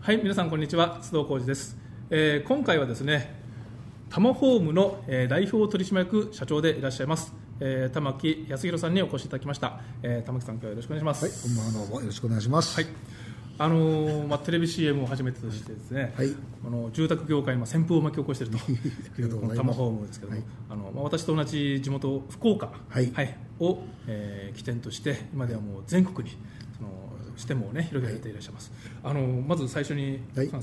はい皆さんこんにちは。須藤浩二です、えー今回はですねタマホームの、えー代表取締役社長でいらっしゃいます、えー玉木康弘さんにお越しいただきました、えー玉木さん今日はよろしくお願いします。はい、こんばんは。どうもよろしくお願いします。はい。あのーまあ、テレビ CM を初めてとしてですね、はい。あの住宅業界にまあ旋風を巻き起こしていると いますこのタマホームですけども、はい。あのまあ、私と同じ地元福岡、はいを、えー起点として今ではもう全国にその支店もね広げられていらっしゃいます、あのまず最初に、はい。あ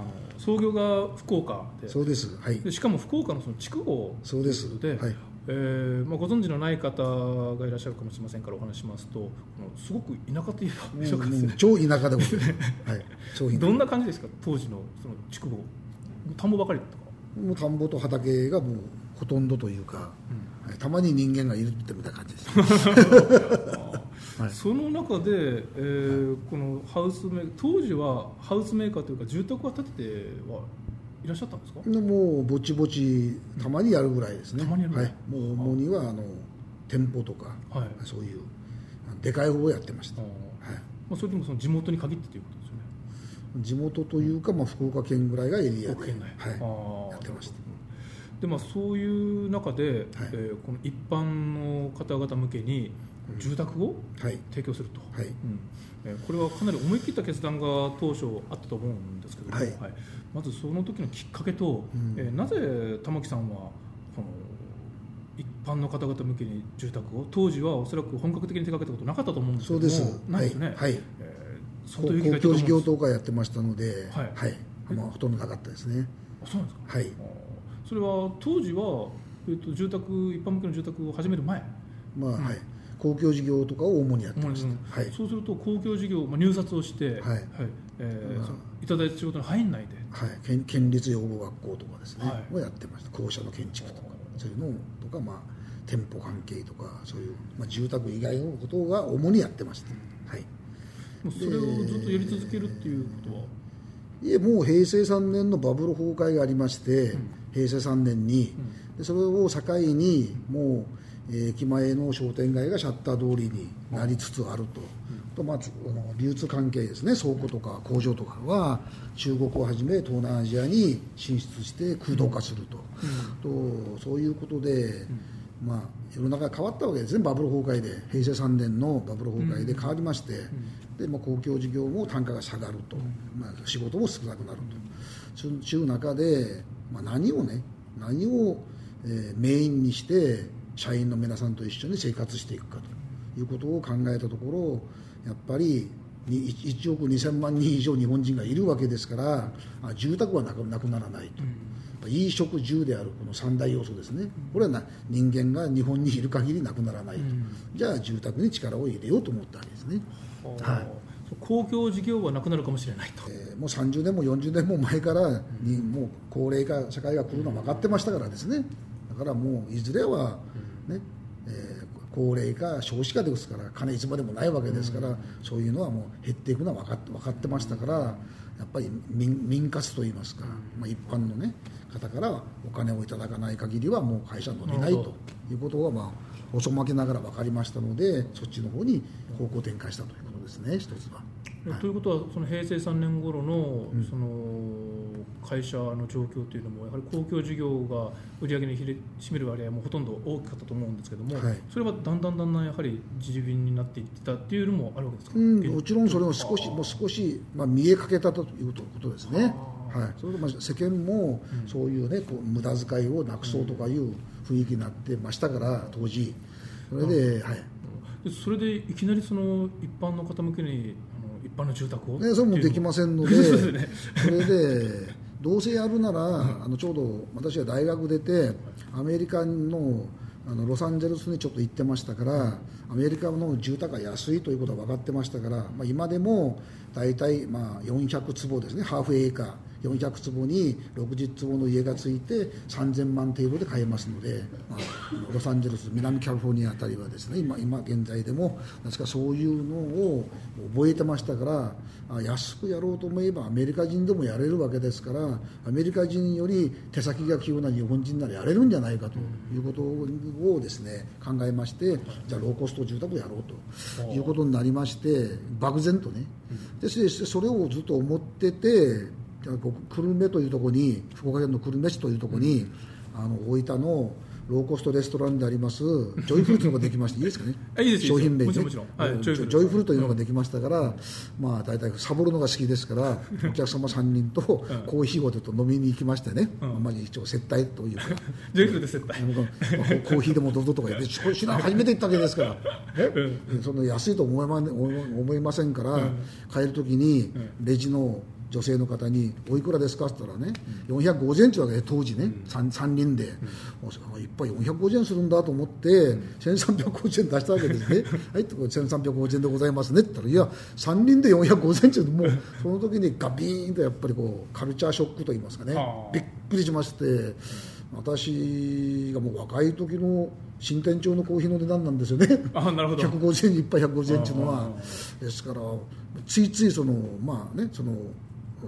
の創業が福岡で。そうです。はい。でしかも福岡のその筑後そうです。ということで、はい。えーまあ、ご存知のない方がいらっしゃるかもしれませんからお話ししますとすごく田舎といえばねもう超田舎でございます。はい。どんな感じですか？当時のその筑後。田んぼばかりだったか。もう田んぼと畑がもうほとんどというか、はい。たまに人間がいるってみたいな感じです。はいその中で、えーこのハウスメー当時はハウスメーカーというか住宅は建ててはいらっしゃったんですか？でもうぼちぼちたまにやるぐらいですね。たまにやるぐらはいい。もう主にはあの店舗とか、はいそういうでかい方をやってました。はい。まあ、それでもその地元に限ってということですよね地元というか、まあ福岡県ぐらいがエリアで、はい。やってました。でまあ、そういう中で、はいえーこの一般の方々向けに住宅をはい。提供すると、はい。うん。えーこれはかなり思い切った決断が当初あったと思うんですけども、はい。まずその時のきっかけと、うん。えーなぜ玉木さんはこの一般の方々向けに住宅を当時はおそらく本格的に手掛けたことなかったと思うんですけどもそうです。ないですよね、はい。はいえー公相当勇気がいったと共事業思うんです。とかやってましたので、はい。まあ、ほとんどなかったですね。あそうなんですか？はい。それは当時は、えー、と住宅一般向けの住宅を始める前？まあ、はい。公共事業とかを主にやってました。うんはい。そうすると公共事業、まあ、入札をして、はいえーまあそのいただいた仕事の範囲内ではい。県県立養護学校とかですね、はいをやってました。校舎の建築とか、そういうのとか、まあ、店舗関係とか、そういう、まあ、住宅以外のことが主にやってました。はい。もうそれをずっとやり続けるっていうことは、いえもう平成3年のバブル崩壊がありまして、平成3年に、でそれを境にもう、えー駅前の商店街がシャッター通りになりつつあると,、とまずあの流通関係ですね。倉庫とか工場とかは中国をはじめ東南アジアに進出して空洞化すると,、とそういうことで、まあ、世の中が変わったわけですね。バブル崩壊で。平成3年のバブル崩壊で変わりまして、でまあ、公共事業も単価が下がると、まあ、仕事も少なくなると。そういう中で、まあ、何をね何を、えーメインにして社員の皆さんと一緒に生活していくかということを考えたところやっぱりに1億2000万人以上日本人がいるわけですからあ住宅はなくなくならないと。衣食住であるこの三大要素ですね、これはな人間が日本にいる限りなくならないと、じゃあ住宅に力を入れようと思ったわけですね。はい。公共事業はなくなるかもしれないと、えーもう30年も40年も前からにもう高齢化社会が来るのは分かってましたからですね。だからもういずれはね、えー高齢化少子化ですから金いつまでもないわけですから、そういうのはもう減っていくのは分かって分かってましたからやっぱり民民活といいますか、まあ、一般の、ね、方からお金をいただかない限りはもう会社伸びないということはまあ細まけながら分かりましたのでそっちの方に方向転換したということですね一つは。ということはその平成3年頃のその会社の状況というのもやはり公共事業が売り上げにひれ占める割合もほとんど大きかったと思うんですけども、はい。それはだんだんだんだんやはり自分になっていってたっていうのもあるわけですか、うん、現もちろんそれも少しもう少し、まあ、見えかけたということですね、はい、それでまあ世間もそういうねこう無駄遣いをなくそうとかいう雰囲気になってましたから当時。それで、はい。でそれでいきなりその一般の方向けに般の住宅を？ね、それもできませんので それでどうせやるならあのちょうど私は大学出てアメリカのあのロサンゼルスにちょっと行ってましたからアメリカの住宅が安いということは分かってましたから、まあ、今でも大体まあ400坪ですね。ハーフエーカー400坪に60坪の家がついて3000万程度で買えますので、まあ、ロサンゼルス南カリフォルニアあたりはですね今今現在でも確かそういうのを覚えてましたからあ安くやろうと思えばアメリカ人でもやれるわけですからアメリカ人より手先が器用な日本人ならやれるんじゃないかということをですね考えましてじゃあローコスト住宅をやろうということになりまして漠然とね。でそれをずっと思ってて久留米というところに福岡県の久留米市というところに、あの大分のローコストレストランであります ジョイフルというのができましていいですかね？いいです商品名ね。はいジョイフルというのができましたから、まあ大体サボるのが好きですから お客様3人とコーヒーをちょっと飲みに行きましてね、うん。まあ一応接待というか。ジョイフルで接待。まあコーヒーでもどうぞとか言って初めて行ったわけですから、ねその安いと思いま思い思いませんから、帰る時にレジの女性の方に「おいくらですか?」って言ったらね、450円ってわけで当時ね、三三人で、おいっぱい450円するんだと思って、1350円出したわけですね「はい」これ1350円でございますねって言ったら「いや3人で450円ってもうその時にガビーンとやっぱりこうカルチャーショックといいますかねはあ。びっくりしまして。私がもう若い時の新店長のコーヒーの値段なんですよね。あなるほど。150円に1杯150円っていうのは。あ。ですからついついそのまあねその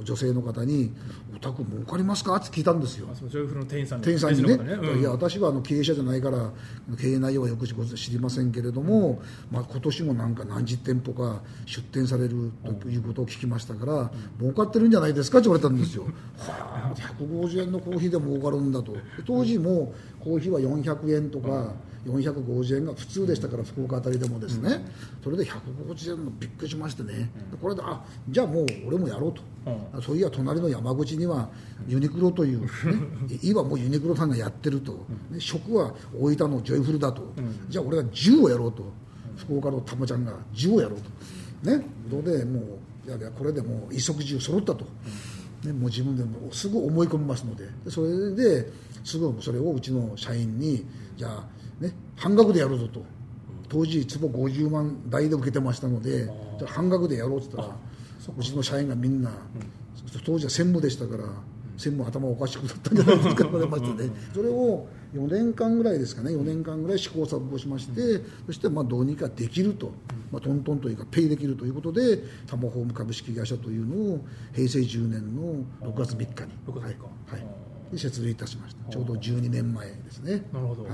女性の方に「お宅儲かりますか?」って聞いたんですよ。あそのジョイフルの店員さんにね。レジの方うん。いや私はあの経営者じゃないから経営内容はよく知りませんけれども、まあ、今年もなんか何十店舗か出店されるということを聞きましたから、儲かってるんじゃないですかって言われたんですよ。はあ150円のコーヒーで儲かるんだと。当時もコーヒーは400円とか450円が普通でしたから福岡あたりでもですね、それで150円のびっくりしましてね、これであじゃあもう俺もやろうと、うそういや隣の山口にはユニクロという、ね、今もうユニクロさんがやってると、ね、食は大分のジョイフルだと、じゃあ俺が10をやろうと、福岡のたまちゃんが10をやろうと、ね、のでもういやいやこれでもう一足10揃ったと、ね、もう自分でもすぐ思い込みますので。でそれですぐそれをうちの社員にじゃあ、ね、半額でやるぞと。当時坪50万台で受けてましたので半額でやろうって言ったらうちの社員がみんな、当時は専務でしたから専務頭おかしくなったんじゃないですか言われましてねそれを4年間ぐらいですかね4年間ぐらい試行錯誤しまして、そしてまあどうにかできると、まあ、トントンというかペイできるということでタマホーム株式会社というのを平成10年の6月3日に、6月3日。はい。はい。で設立いたしました。ちょうど12年前ですね。なるほど、はい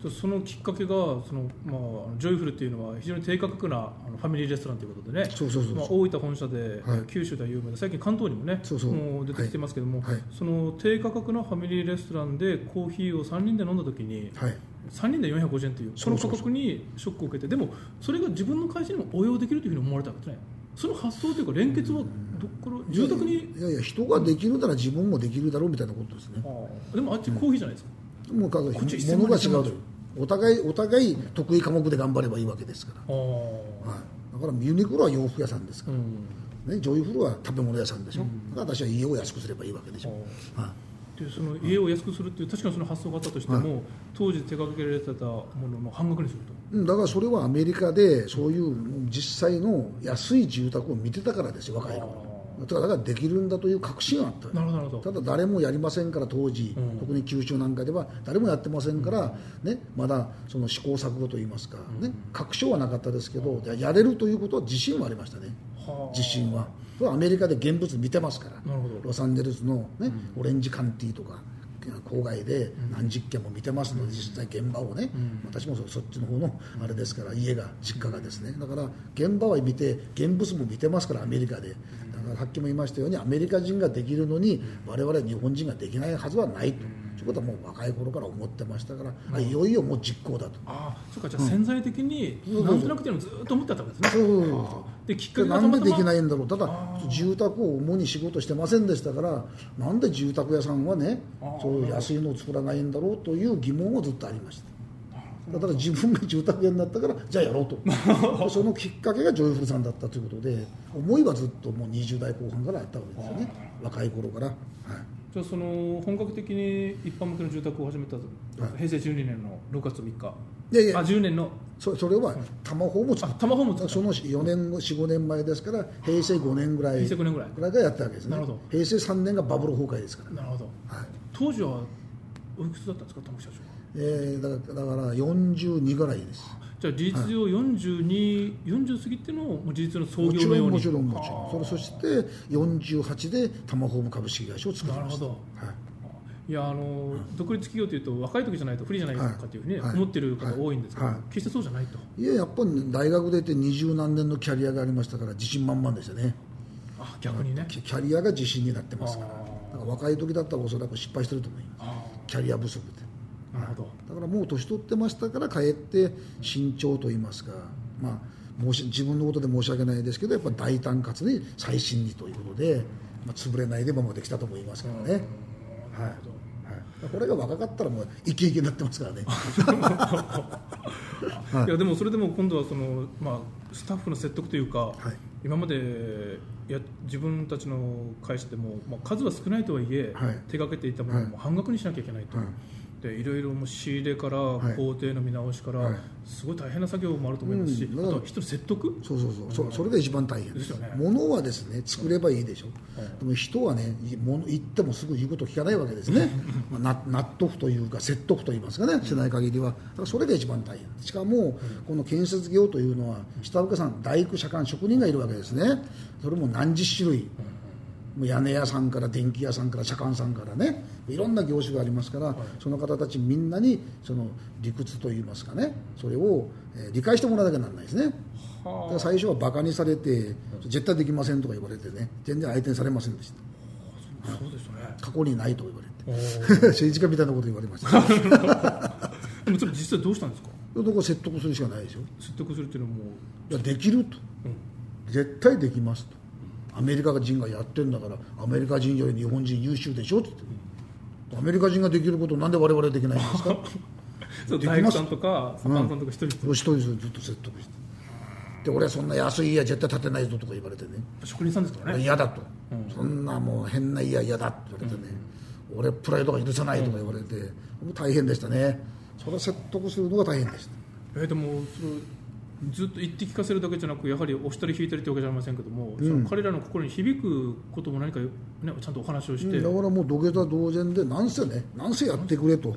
そそのきっかけがその、まあ、ジョイフルっていうのは非常に低価格なあのファミリーレストランということでね。大分本社で、はい。九州では有名で最近関東にもねそうそう。もう出てきてますけども、はい。はい。その低価格なファミリーレストランでコーヒーを3人で飲んだ時に、はい。3人で450円というこの価格にショックを受けてでもそれが自分の会社にも応用できるというふうに思われたわけですね。その発想というか連結はどっから住宅に？いやいや人ができるなら自分もできるだろうみたいなことですね。でもあっちコーヒーじゃないですか、もうかこっち物が違1000万う。とお互いお互い得意科目で頑張ればいいわけですから、はい、だからユニクロは洋服屋さんですかうん。ら、ね、ジョイフルは食べ物屋さんでしょ、だから私は家を安くすればいいわけでしょ、はい。でその家を安くするっていう確かにその発想があったとしても、は当時手掛けられてたものの半額にすると。うんだからそれはアメリカでそういう実際の安い住宅を見てたからですよ若い頃だからだからできるんだという確信があった。なるほどただ誰もやりませんから当時、うん。特に九州なんかでは誰もやってませんから、ね、まだその試行錯誤といいますか、ね、確証はなかったですけど、やれるということは自信はありましたね。はあ。自信は。アメリカで現物見てますから。ロサンゼルスの、ねオレンジカンティとか郊外で何十件も見てますので、実際現場をね、私もそそっちの方のあれですから家が実家がですね。だから現場は見て現物も見てますからアメリカで。だからさっきも言いましたようにアメリカ人ができるのに我々日本人ができないはずはないと。ということはもう若い頃から思ってましたから、あいよいよもう実行だと。ああそうかじゃあ潜在的にうんなんとなくっていうのをずっと思ってたわけですね、そうそうそうできっかけがなんでできいないんだろう。ただ住宅を主に仕事してませんでしたからなんで住宅屋さんはねそういう安いのを作らないんだろうという疑問をずっとありました。だから自分が住宅屋になったからじゃあやろうと。そのきっかけがジョイフルさんだったということで思いはずっともう20代後半からあったわけですよね。若い頃から、はい、じゃあその本格的に一般向けの住宅を始めた、平成12年の6月3日。いやいや。あ10年の。そそれはタマホームを作ったあタマホームを作ったその4年45年前ですから平成5年ぐらい平成5年ぐらい。ぐらいからやったわけですね。なるほど。平成3年がバブル崩壊ですから、なるほど。はい。当時はおいくつだったんですか玉木社長は。えー、だからだから42ぐらいですじゃあ事実上42、40過ぎてのもう事実の創業のようんに。もちろんもちろんそれそして48でタマホーム株式会社を作りましたなるほど。はい。いやあの独立企業というと若い時じゃないと不利じゃないかとい。うふうにね、はい。思ってる方多いんですけど、はい。決してそうじゃないと。いややっぱり、ね、大学出て二十何年のキャリアがありましたから自信満々でしたね。あ逆にね。キキャリアが自信になってますから。若い時だったらおそらく失敗してると思います。あキャリア不足で。あなるほど。だからもう年取ってましたからかえって慎重と言いますか、まあ、申し自分のことで申し訳ないですけどやっぱ大胆かつに細心にということで、まあ、潰れないで今まで来たと思いますからね、はい。はい、これが若かったらもうイケイケになってますからね。はい。いやでもそれでも今度はその、まあ、スタッフの説得というか、はい。今までや自分たちの会社でも、まあ、数は少ないとはいえ、はい。手掛けていたものをもう半額にしなきゃいけないと、はいでいろいろもう仕入れからはい。工程の見直しから、はい。すごい大変な作業もあると思いますし、うんあとは人の説得？そうそうそう。そそれが一番大変です。よね。物はですね作ればいいでしょ、うんでも人はねい物言ってもすぐ言うこと聞かないわけですね。まあ納納得というか説得と言いますかね。しない限りは。だからそれが一番大変。しかもこの建設業というのは下請けさん大工車間職人がいるわけですね。それも何十種類。もう屋根屋さんから電気屋さんから車間さんからねいろんな業種がありますから、その方たちみんなにその理屈といいますかねそれを、えー理解してもらわなきゃならないですね。だから最初はバカにされて絶対できませんとか言われてね全然相手にされませんでした。そうですよね。過去にないと言われて。政治家みたいなこと言われました。でもそれ実際どうしたんですか？どこ説得するしかないでしょ。説得するっていうのはもう、いやできると。うん。絶対できますとアメリカ人がやってるんだからアメリカ人より日本人優秀でしょって。言ってアメリカ人ができることをなんで我々できないんですか？そう大工さんとかさんとか一人一人、ずっと説得して。で俺はそんな安い家絶対建てないぞとか言われてね。職人さんですからね。嫌だと、うん。そんなもう変な家は嫌だって言われてね、俺プライドが許さないとか言われて、もう大変でしたね。それを説得するのが大変でした。えーでもずっと言って聞かせるだけじゃなくやはり押したり引いたりってわけじゃありませんけども、その彼らの心に響くことも何か、ね、ちゃんとお話をして、だからもう土下座同然でなんせねなんせやってくれと。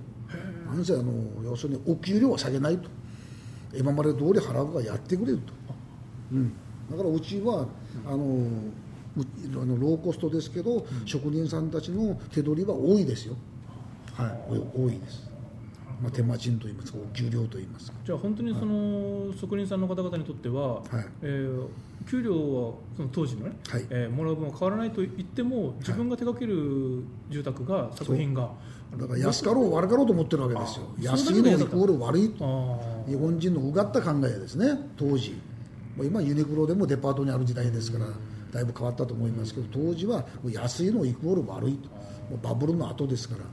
なんせあの要するにお給料は下げないと。今まで通り払うからやってくれると、うん、だからうちはあのうあのローコストですけど、職人さんたちの手取りは多いですよ。はい。多いです、まあ、手間賃といいますかお給料といいますか。じゃあ本当にその職人さんの方々にとっては、はい。えー給料はその当時のね、はい。えーもらう分は変わらないと言っても自分が手掛ける住宅が作品が、だから安かろう悪かろうと思ってるわけですよ。あ安いのイコール悪いと。あ日本人のうがった考えですね当時。もう今ユニクロでもデパートにある時代ですからだいぶ変わったと思いますけど当時は安いのイコール悪いと。バブルの後ですから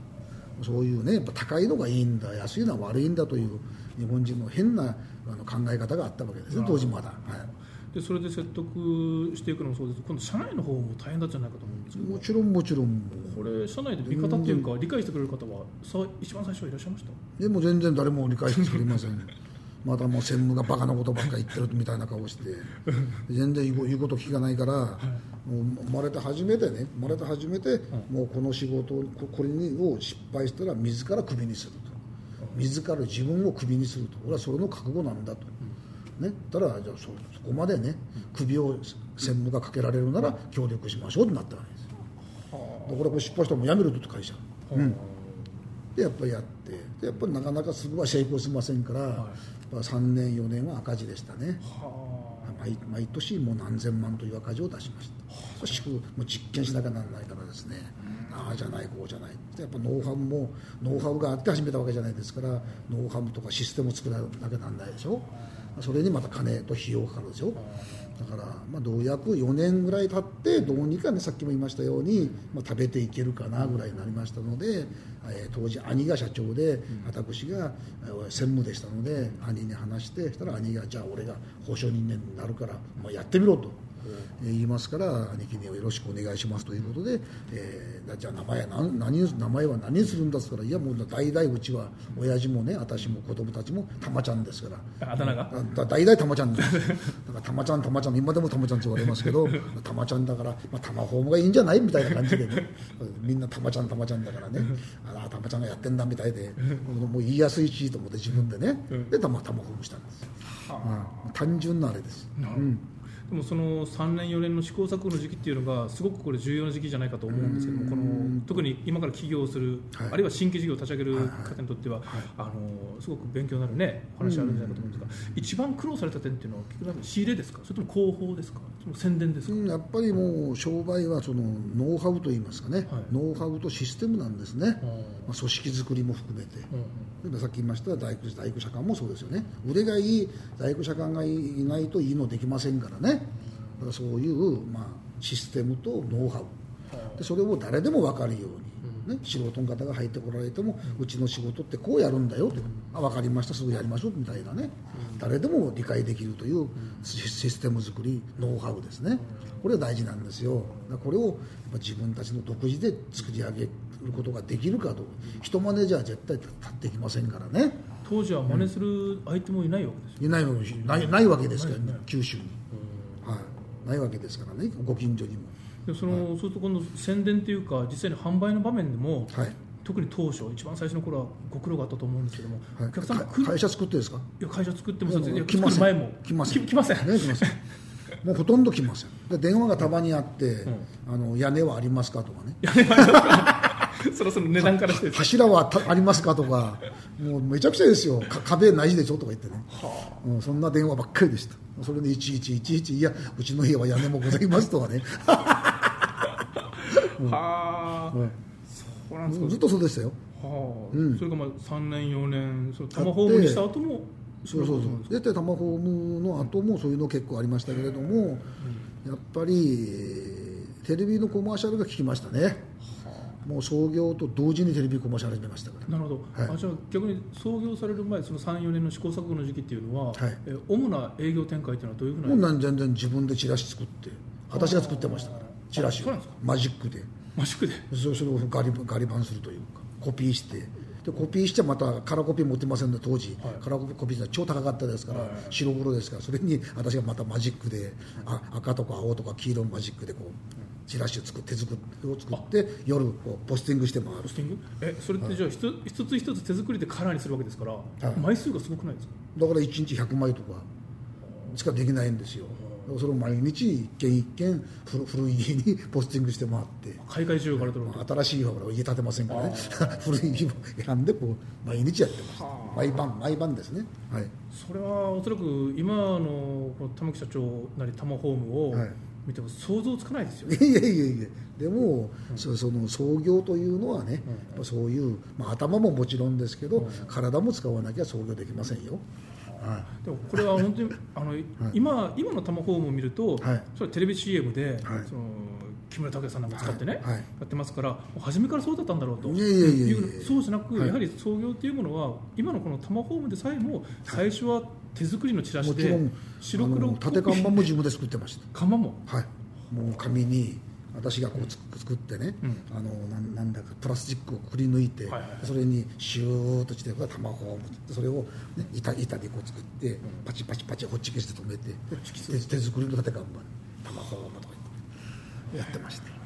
そういうねやっぱ高いのがいいんだ安いのは悪いんだという日本人の変なあの考え方があったわけですね当時まだ、はい。でそれで説得していくのもそうです。今度社内の方も大変だったんじゃないかと思うんですけど。もちろんもちろんこれ社内で味方っていうか理解してくれる方はさ一番最初はいらっしゃいました？でも全然誰も理解してくれませんまたもう専務がバカなことばっかり言ってるみたいな顔して全然言うこと聞かないから、もう生まれて初めてね生まれて初めて、もうこの仕事をここれを失敗したら自らクビにすると。自ら自分をクビにすると。俺はそれの覚悟なんだと、ね、たらじゃあそそこまでね首を専務がかけられるなら協力しましょうってなったわけです。でこれこれ失敗したらもう辞めるとって会社。うん。でやっぱりやってでやっぱりなかなかすぐは成功しませんから、やっぱ3年4年は赤字でしたね。は毎毎年もう何千万という赤字を出しました。しくもう実験しなきゃならないからですね、ああじゃないこうじゃないやっぱノウハウもノウハウがあって始めたわけじゃないですからノウハウとかシステムを作らなきゃならないでしょ。それにまた金と費用かかるでしょだから、まあ、同約4年ぐらい経ってどうにかねさっきも言いましたように、まあ、食べていけるかなぐらいになりましたので、えー当時兄が社長で私がえー専務でしたので兄に話してしたら兄がじゃあ俺が保証人間になるから、まあ、やってみろと。えー言いますから兄貴によろしくお願いしますということで、えーじゃあ名前は何何名前は何にするんだっつったらいやもう代々うちは親父もね私も子供たちもたまちゃんですから。あだ名が？だ代々たまちゃんです。だからたまちゃんたまちゃん今でもたまちゃんって言われますけどたまちゃんだから、まあ、たまホームがいいんじゃないみたいな感じでね。みんなたまちゃんたまちゃんだからね。あらたまちゃんがやってんだみたいでもう言いやすいしと思って自分でね。でたまたまホームしたんです、うん。単純なあれです。なるほどでもその3年4年の試行錯誤の時期っていうのがすごくこれ重要な時期じゃないかと思うんですけどもこの特に今から起業をする、はい。あるいは新規事業を立ち上げるはい。はい。方にとっては、あのすごく勉強になるねお話あるんじゃないかと思うんですが、一番苦労された点っていうのは結局仕入れですか？それとも広報ですか？それとも宣伝ですか、うんやっぱりもう商売はそのノウハウといいますかね、はい。ノウハウとシステムなんですね、うん。まあ、組織作りも含めて、うん。例えばさっき言いました大工大工社官もそうですよね。腕がいい大工社官がいないといいのできませんからねだからそういう、まあ、システムとノウハウ。でそれを誰でも分かるように、ね、素人の方が入ってこられても、うちの仕事ってこうやるんだよと、あ分かりましたすぐやりましょうみたいなね、誰でも理解できるというシシステム作りノウハウですね。これは大事なんですよ。だからこれをやっぱ自分たちの独自で作り上げることができるかと人真似じゃ絶対立っていきませんからね。当時は真似する相手もいないわけですよ、いないわけないないわけですから、ね、九州に、はい、ないわけですからねご近所にも。でその、そうすると今度宣伝というか実際に販売の場面でも、はい。特に当初一番最初の頃はご苦労があったと思うんですけども、はい。お客さんが来るか会社作ってですか？いや会社作ってもそうですいや来ません。前も。来ません。来ません。ね来ません。もうほとんど来ません。で電話がたまにあって、あの屋根はありますかとかね そろそろ値段からして柱はたありますかとか。もうめちゃくちゃですよ。か壁ないでしょとか言ってね、うん、そんな電話ばっかりでした。それでいちいちいちいちいやうちの家は屋根もございますとかね。はあ、うん。そうなんですか、ずっとそうでしたよ。はあ。うん。それがまあ3年4年そのタマホームにした後もそうそうそう。絶対タマホームの後もそういうの結構ありましたけれども、やっぱりえーテレビのコマーシャルが効きましたねもう創業と同時にテレビコマーシャル始めましたから。なるほど、はい。あじゃあ逆に創業される前その34年の試行錯誤の時期っていうのは、はい。え主な営業展開っていうのはどういうふうなもうなん全然自分でチラシ作って私が作ってましたから。チラシを。マジックで。マジックで？そそれをガリガリ版するというか。コピーして。でコピーしてまたカラーコピー持ってませんで当時、はい。カラーコピーって超高かったですから、はい。白黒ですから。それに私がまたマジックであ赤とか青とか黄色のマジックでこうチラシを作って手作りを作って夜こうポスティングして回る。ポスティング？えそれってじゃあ一一つ一つ手作りでカラーにするわけですから、い。枚数がすごくないですか？だから1日100枚とかしかできないんですよ。それを毎日一軒一軒古古い家に ポスティングして回って。海外需要から新しい家はほら家建てませんからね。古い家を選んでこう毎日やってます。はあ。毎晩毎晩ですね。はい。それはおそらく今の玉木社長なりタマホームをはい見ても想像つかないですよ、いやいやいや。いやでも、そその創業というのはね、やっぱそういう、まあ、頭ももちろんですけど、体も使わなきゃ創業できませんよ、はでもこれは本当にあの、今今のタマホームを見ると、はい。それテレビ CM で、はい。その木村拓哉さんなんか使ってね、はい。はい。やってますから初めからそうだったんだろうと。いやいやいやいや。いうそうじゃなく、はい。やはり創業っていうものは今のこのタマホームでさえも最初は手作りのチラい、シでもちろん。白黒縦看板も自分で作ってました。看板も？はい、もう紙に私がこうつ作ってね、うん。あのなんなんだかプラスチックをくり抜いて、はいはいはい。それにシューッとして卵をそれを、ね、板板でこう作って、パチパチパチホッチキスで止めて手手作りの縦看板卵をとか言ってやってました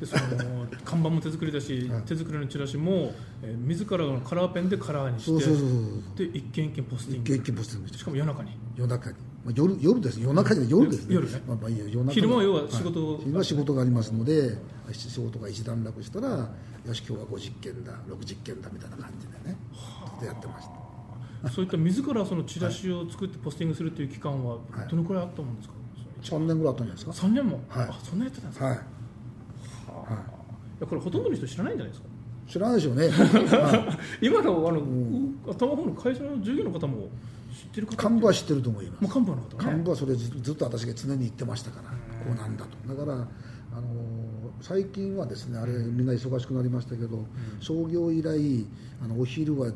でその看板も手作りだし、はい。手作りのチラシも、えー自らのカラーペンでカラーにしてで一軒一軒ポスティング。一軒一軒ポスティングして。しかも夜中に。夜中に、まあ、夜夜です夜中じゃ夜ですね。夜ね。まあ、まあいいや夜中昼間は要は仕事はい昼間は仕事がありますので仕事が一段落したらよし今日は50件だ。60件だみたいな感じでね。ずっとやってました。そういった自らそのチラシを作ってポスティングするという期間ははい。どのくらいあったもんですか、3年ぐらいあったんじゃないですか。3年も、はい。あそんなやってたんですか、はいい。やこれほとんどの人知らないんじゃないですか？知らないでしょうね、は 今のあの、頭の会社の従業員の方も知ってる方い幹部は知ってると思います。もう幹部の方はね。幹部はそれずずっと私が常に言ってましたから、こうなんだと。だから、あのー最近はですねあれみんな忙しくなりましたけど、創業以来あのお昼はあ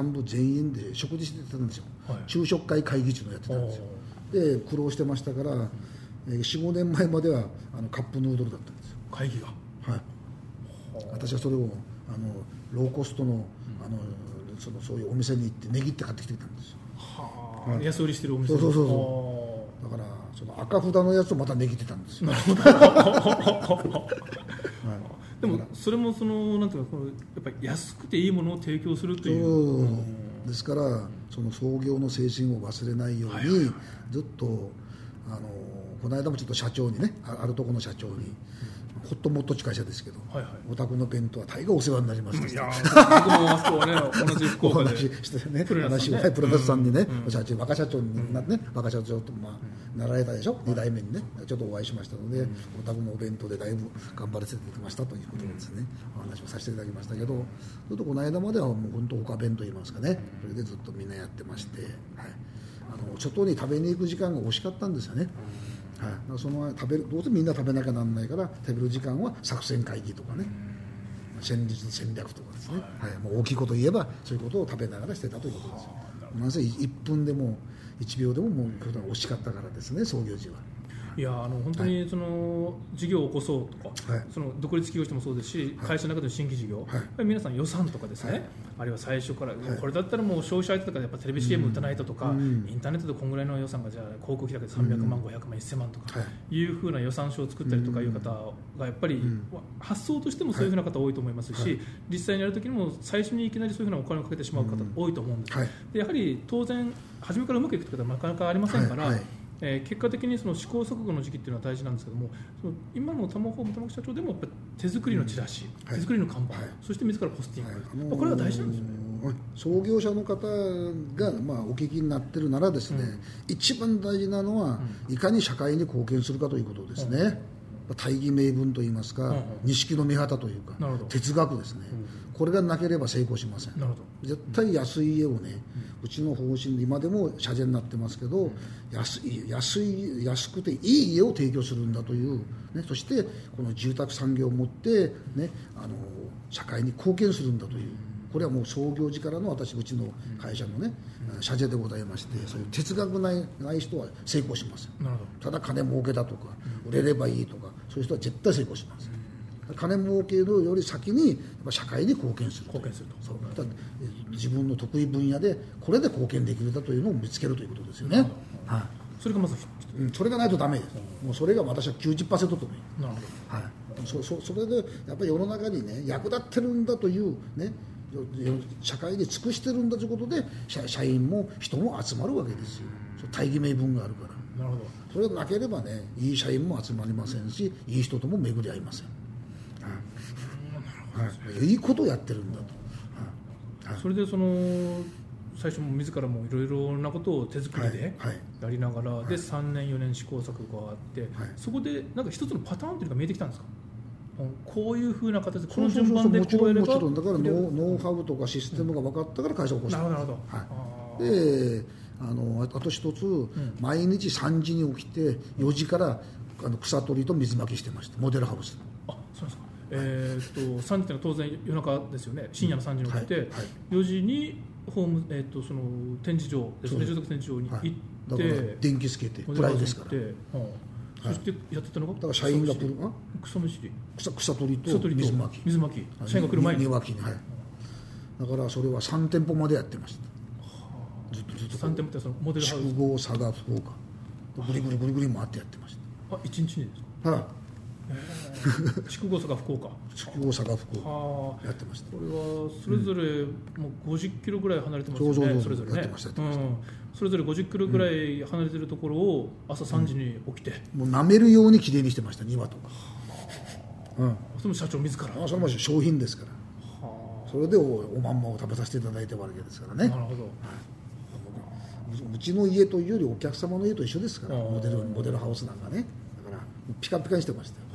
の幹部全員で食事してたんですよ、はい。昼食会会議中のやってたんですよ。で苦労してましたから、えー45年前まではあのカップヌードルだった会議が。はい、私はそれをあのローコストのあのそのそういうお店に行って値切って買ってきてたんですよ。はあ、安売りしてるお店。そうそうそうそそだからその赤札のやつをまた値切ってたんですよ、でもそれもそのなんていうかこのやっぱり安くていいものを提供するとそう。いうですからその創業の精神を忘れないように、ずっとあのこの間もちょっと社長にねああるところの社長に、ホットモットって会社ですけど、はいはい。お宅の弁当は大変お世話になりましたいやー僕もあそこはね 同じ福お岡で話ししてね話をはいプロレスさんにね、社長若社長になってね、若社長とまあなられたでしょ、二代目にねちょっとお会いしましたので、お宅のお弁当でだいぶ頑張らせていただきましたということですね、お話をさせていただきましたけどずっとこの間まではもう本当他弁と言いますかねそれでずっとみんなやってまして、はい、あの外に食べに行く時間が惜しかったんですよね。はい、その食べるどうせみんな食べなきゃなんないから食べる時間は作戦会議とかね、戦術の戦略とかですね、はい。もう大きいこと言えばそういうことを食べながらしてたということですよ。なぜ1分でも1秒でももうこれが惜しかったからですね創業時はいやあの本当にその事業を起こそうとか、はい。その独立企業してもそうですし、会社の中での新規事業、はい。皆さん予算とかですね、はい。あるいは最初から、これだったらもう消費者相手とかやっぱテレビ CM 打たないととか、うん。インターネットでこんぐらいの予算がじゃあ広告費だけで300万、500万、1000万とか、、はい。うふうな予算書を作ったりとかいう方がやっぱり、発想としてもそういうふうな方多いと思いますし、はい。実際にやるときにも最初にいきなりそういうふうなお金をかけてしまう方多いと思うんです、はい。でやはり当然初めからうまくいくということはなかなかありませんから、はい。はいえー結果的にその試行錯誤の時期っていうのは大事なんですけどもその今の玉ホーム玉木社長でもやっぱり手作りのチラシ、はい。手作りの看板、はい。そして自らポスティング、はい。まあこれが大事なんですよね。うん創業者の方が、まあ、お聞きになってるならですね、一番大事なのは、い。かに社会に貢献するかとい。うことですね、大義名分といいますか、錦の御旗というか哲学ですね、これがなければ成功しません。なるほど絶対安い家をね、うちの方針で今でも社税になってますけど、安い安い安くていい家を提供するんだという、ね、そしてこの住宅産業を持って、ね、あの社会に貢献するんだという。これはもう創業時からの私うちの会社のね、社税でございましてそういう哲学ないない人は成功しませんなるほただ金儲けだとか売れればいいとかそういう人は絶対成功します。金儲けのより先に社会に貢献する貢献すると。そう。自分の得意分野でこれで貢献できるんだというのを見つけるということですよね、はい。どそれがまず一うん、それがないとダメです。もうそれが私は90%と思いなるほど。はい、そそそれでやっぱり世の中にね役立ってるんだというね社会に尽くしてるんだということで社社員も人も集まるわけですよ。大義名分があるから。なるほど。それがなければねいい社員も集まりませんしいい人とも巡り合いません、はい。はい、いいことをやってるんだと、はい。はい。それでその最初も自らもいろいろなことを手作りでやりながら、で3年4年試行錯誤があって、はい。そこでなんか一つのパターンというのが見えてきたんですか？うんこういうふうな形でこの順番でもちろこうやれば。んもちろん。だからノウノウハウとかシステムが分かったから会社を起こしたなるほど。はい。であのあと一つ、毎日3時に起きて4時からあの草取りと水まきしてました。モデルハウス。あそうですか。えーっと3時っていうのは当然夜中ですよね。深夜の3時に起きて、はい。はい。4時にホーム、えーっとその展示場ですね。住宅展示場に行はい。って、電気つけてモデルハウス暗いですからそしてやってたのがだから社員が来る。あ？草むしり。草草取りと水まき。水まき。社員が来る前に。庭木にはい。だからそれは3店舗までやってました。ずっとずっと3店舗ってそのモデルハウス。筑後佐賀福岡。ぐりぐりぐりぐり回ってやってましあ一日にですたはい。筑後 佐賀福岡。筑後佐賀福岡。はあ。やってました。これはそれぞれもう50キロぐらい離れてますよね、そうそうそう。それぞれね。やってましたやってました。うん、それぞれ50キロぐらい離れてるところを朝3時に起きて、もう舐めるようにきれいにしてました庭とか。うん。それも社長自ら、あそれも商品ですから。はそれでおおまんまを食べさせていただいたわけですからあね。なるほど、うちの家というよりお客様の家と一緒ですからモデルモデルハウスなんかね。だからピカピカにしてましたよ、はい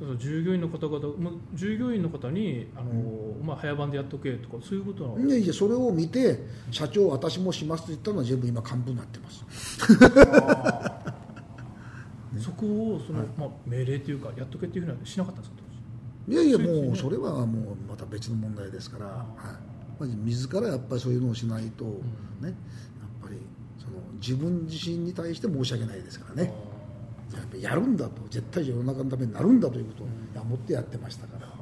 そうそう従業員の方々もう従業員の方にあの、まあ、早番でやっとけとかそういうことなの？いやいやそれを見て社長私もしますと言ったのは全部今幹部になってます。そこをその、まあ、命令というかやっとけっていうふうにはしなかったんですか？いやいやもうそれはもうまた別の問題ですから、はい。まず自らやっぱりそういうのをしないと、ね。やっぱりその自分自身に対して申し訳ないですからねやっぱりやるんだと。絶対世の中のためになるんだということを思ってやってましたから、はい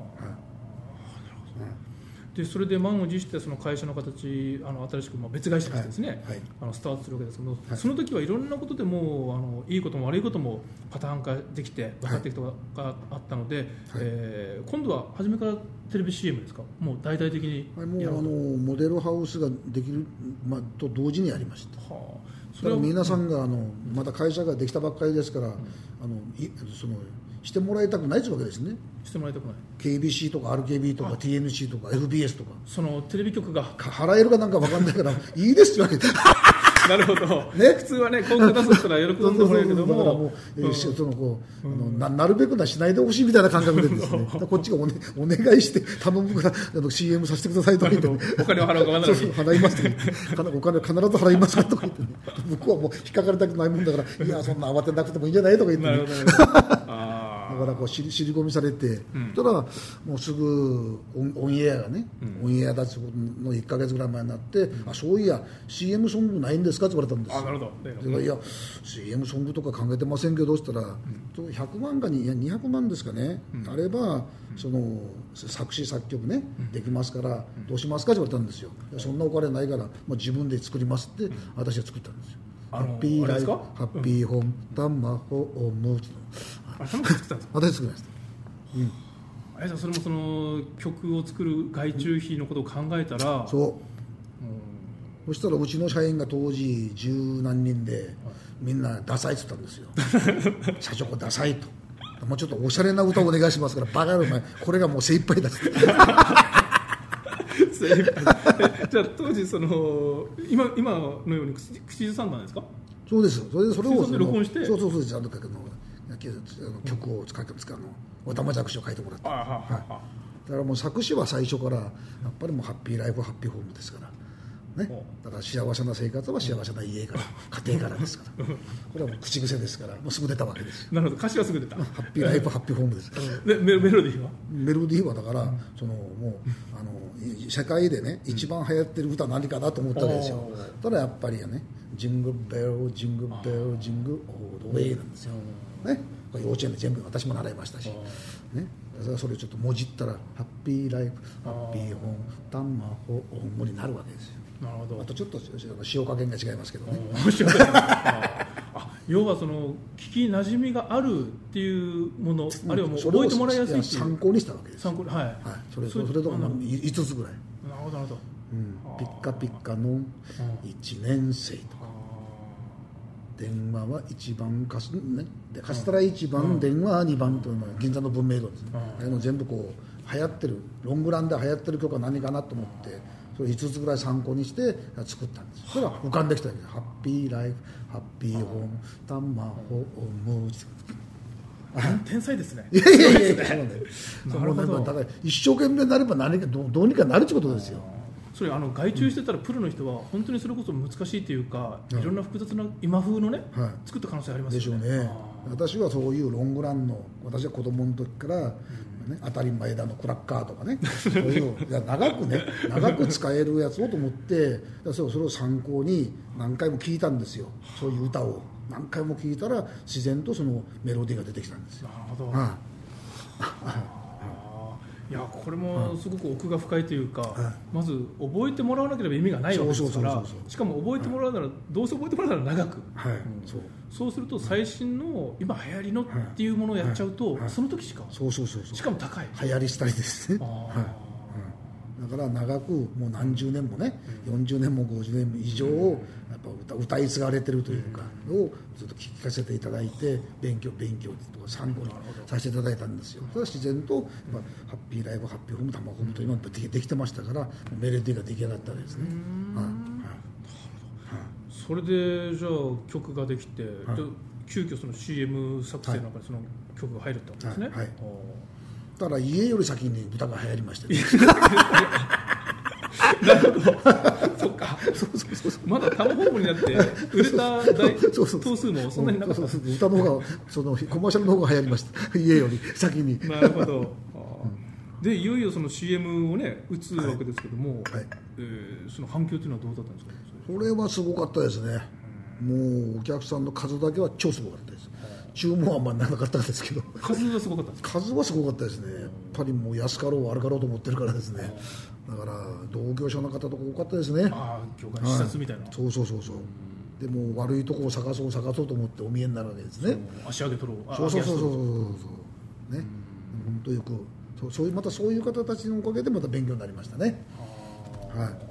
でそれで満を持してその会社の形あの新しくまあ別会社としてですね、はいはい。あのスタートするわけですけど、はい。その時はいろんなことでもうあのいいことも悪いこともパターン化できて分かってきたことがあったので、えー今度は初めからテレビ CM ですか？もう大々的にはいもうあのモデルハウスができる、まあ、と同時にやりました。はあ。それは皆さんがあのまた会社ができたばっかりですから、あのいそのしてもらいたくないというわけですね。してもらいたくない。KBC とか RKB とか TNC とか FBS とか。そのテレビ局が。か払えるかなんか分かんないからいいですよね なるほど、ね。普通はね広告出すったら喜んでもらえるけど だからももう、えーそのこう、あのななるべくなしないでほしいみたいな感覚でですね。こっちがお,、ね、お願いして頼むからあの CM させてくださいとか言って、ね、お金を払うか払いますとか言って。かなお金必ず払いますかとか言って、ね、向こうはもう引っかかりたくないもんだからいやそんな慌てなくてもいいんじゃないとか言って、ねからこう尻尻込みされて、そしたらもうすぐオンオンエアがね、オンエアだってことの1か月ぐらい前になって、あそういや CM ソングないんですか？って言われたんですよ。あなるほど。でいや CM ソングとか考えてませんけどって言ったら、100万かにいや200万ですかね、あればその作詞作曲ね、できますからどうしますか？って言われたんですよ。そんなお金ないからもう自分で作りますって私は作ったんですよ、ハッピーライフハッピーホームタンマホームあれ、田中さん作ったんですか？私作りましたあれじゃあそれもその曲を作る外注費のことを考えたら、そう。そしたらうちの社員が当時十何人でみんなダサいって言ったんですよ。社長ダサいと。もうちょっとおしゃれな歌をお願いしますからバカ野郎お前これがもう精一杯だってじゃあ当時その今今のように口口ずさんだんですか？そうですそれでそれをそ録音して？そうそうそうです。あの曲を使って使うのおたまじゃくしを書いてもらってはい。だからもう作詞は最初からやっぱりもうハッピーライフハッピーホームですからね。だから幸せな生活は幸せな家から家庭からですから。これはもう口癖ですからもうすぐ出たわけです。なるほど。歌詞はすぐ出た。ハッピーライフハッピーホームです。でメメロディーは？メロディーはだから、そのもうあのい世界でね一番流行ってる歌は何かなと思ったわけですよ、ただやっぱりね「ジングルベルジングルベルジングルオールウェイ」なんですよ、ね、幼稚園で全部私も習いましたし、ね、だからそれをちょっともじったら「ハッピーライフハッピーホームタンマホーム」になるわけですよなるほど。あとちょっと塩加減が違いますけどね、要はその聞きなじみがあるっていうもの、あるいはもうそれを覚えてもらいやすいっていう。参考にしたわけです、参考にはい、はい、それそれとかあの5つぐらい、なるほどなるほど。うん、ピッカピッカの1年生とか。電話は1番カス,、ね、でカステラ1番、電話は2番というのが銀座の文明堂ですね、うん。あの全部こう流行ってるロングランで流行ってる曲は何かなと思ってそれ5つぐらい参考にして作ったんです。それが浮かんできたわけ。ですハッピーライフハッピーホームタンマホーム。天才ですね。いやいやいやなる一生懸命なれば何かどうどうにかなるってことですよ。それあの外注してたらプロの人は本当にそれこそ難しいというか、いろんな複雑な今風のね、はい。作った可能性ありますでしょうね私はそういうロングランの私は子供の時から、ね、当たり前だのクラッカーとかねそういうのいや長くね長く使えるやつをと思ってそれを参考に何回も聞いたんですよ。そういう歌を。何回も聞いたら自然とそのメロディーが出てきたんですよ、なるほど、いやこれもすごく奥が深いというか、はまず覚えてもらわなければ意味がないわけですからしかも覚えてもらうなら、どうせ覚えてもらうなら長く。い、はいそう。そうすると最新の今流行りのっていうものをやっちゃうと、はい。はい。その時しかそうそうそうそう。しかも高い。流行りしたりですね。あだから長くもう何十年もね、40年も50年も以上をやっぱ歌歌い継がれてるというか、をずっと聞かせていただいて勉強勉強とか参考にさせていただいたんですよ。それは自然とやっぱハッピーライブハッピーホームタマホームと今できできてましたからメロディーが出来上がったわけですね、はい。はい。それでじゃあ曲ができて、はい。で急遽その CM 作成の中にその曲が入るってことですね、はい。はいおだから家より先に豚が流行りました なるほど。そっか。まだタウンホームになって売れた大そうそうそう。頭数もそんなになかった。そうそう歌の方がそのコマーシャルの方が流行りました。家より先に。なるほど。でいよいよその CM をね打つわけですけども、はい。えーその反響というのはどうだったんですか？これはすごかったですね。もうお客さんの数だけは超すごかったです注文はあんまりなかったんですけど。数がすごかったんですか？数はすごかったですね。やっぱりもう安かろう悪かろうと思ってるからですね。だから同業者の方とか多かったですね。ああ業界の視察みたいな、そうそうそうそう。でも悪いとこを探そう探そうと思ってお見えになるわけですね。足上げ取ろう。あそうそうそうそうそう。そうね本当よくそうそういうまたそういう方たちのおかげでまた勉強になりましたね。はい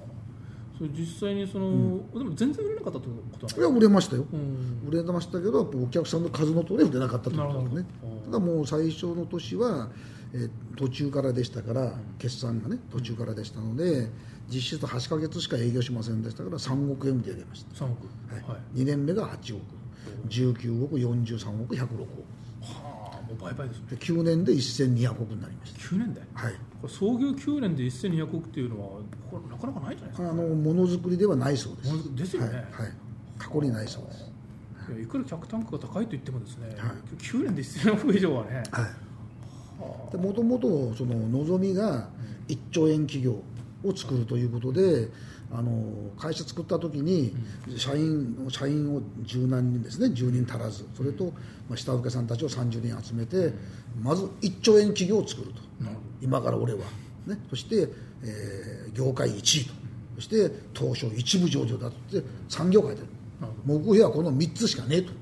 それ実際にその、でも全然売れなかったってことはない。いや売れましたよ。うん。売れましたけどお客さんの数の通りは売れなかったということですねただもう最初の年は、えー途中からでしたから決算がね途中からでしたので実質8ヶ月しか営業しませんでしたから3億円で売れました、3億。はい。はい2年目が8億。19億43億106億倍々ですね。で9年で1200億になりました。9年ではい。これ創業9年で1200億っていうのはこれなかなかないじゃないですか。あのものづくりではないそうです。ですよね。はい、はい、過去にないそうです。いくら客単価が高いと言ってもですね、はい。9年で1000億以上はね、はい。でもともとその望みが1兆円企業を作るということであの会社作った時に社員社員を十何人ですね10人足らず。それとまあ下請けさんたちを30人集めてまず1兆円企業を作ると。今から俺は、ね、そして、えー業界1位と。そして東証一部上場だって産業界で目標はこの3つしかねえと。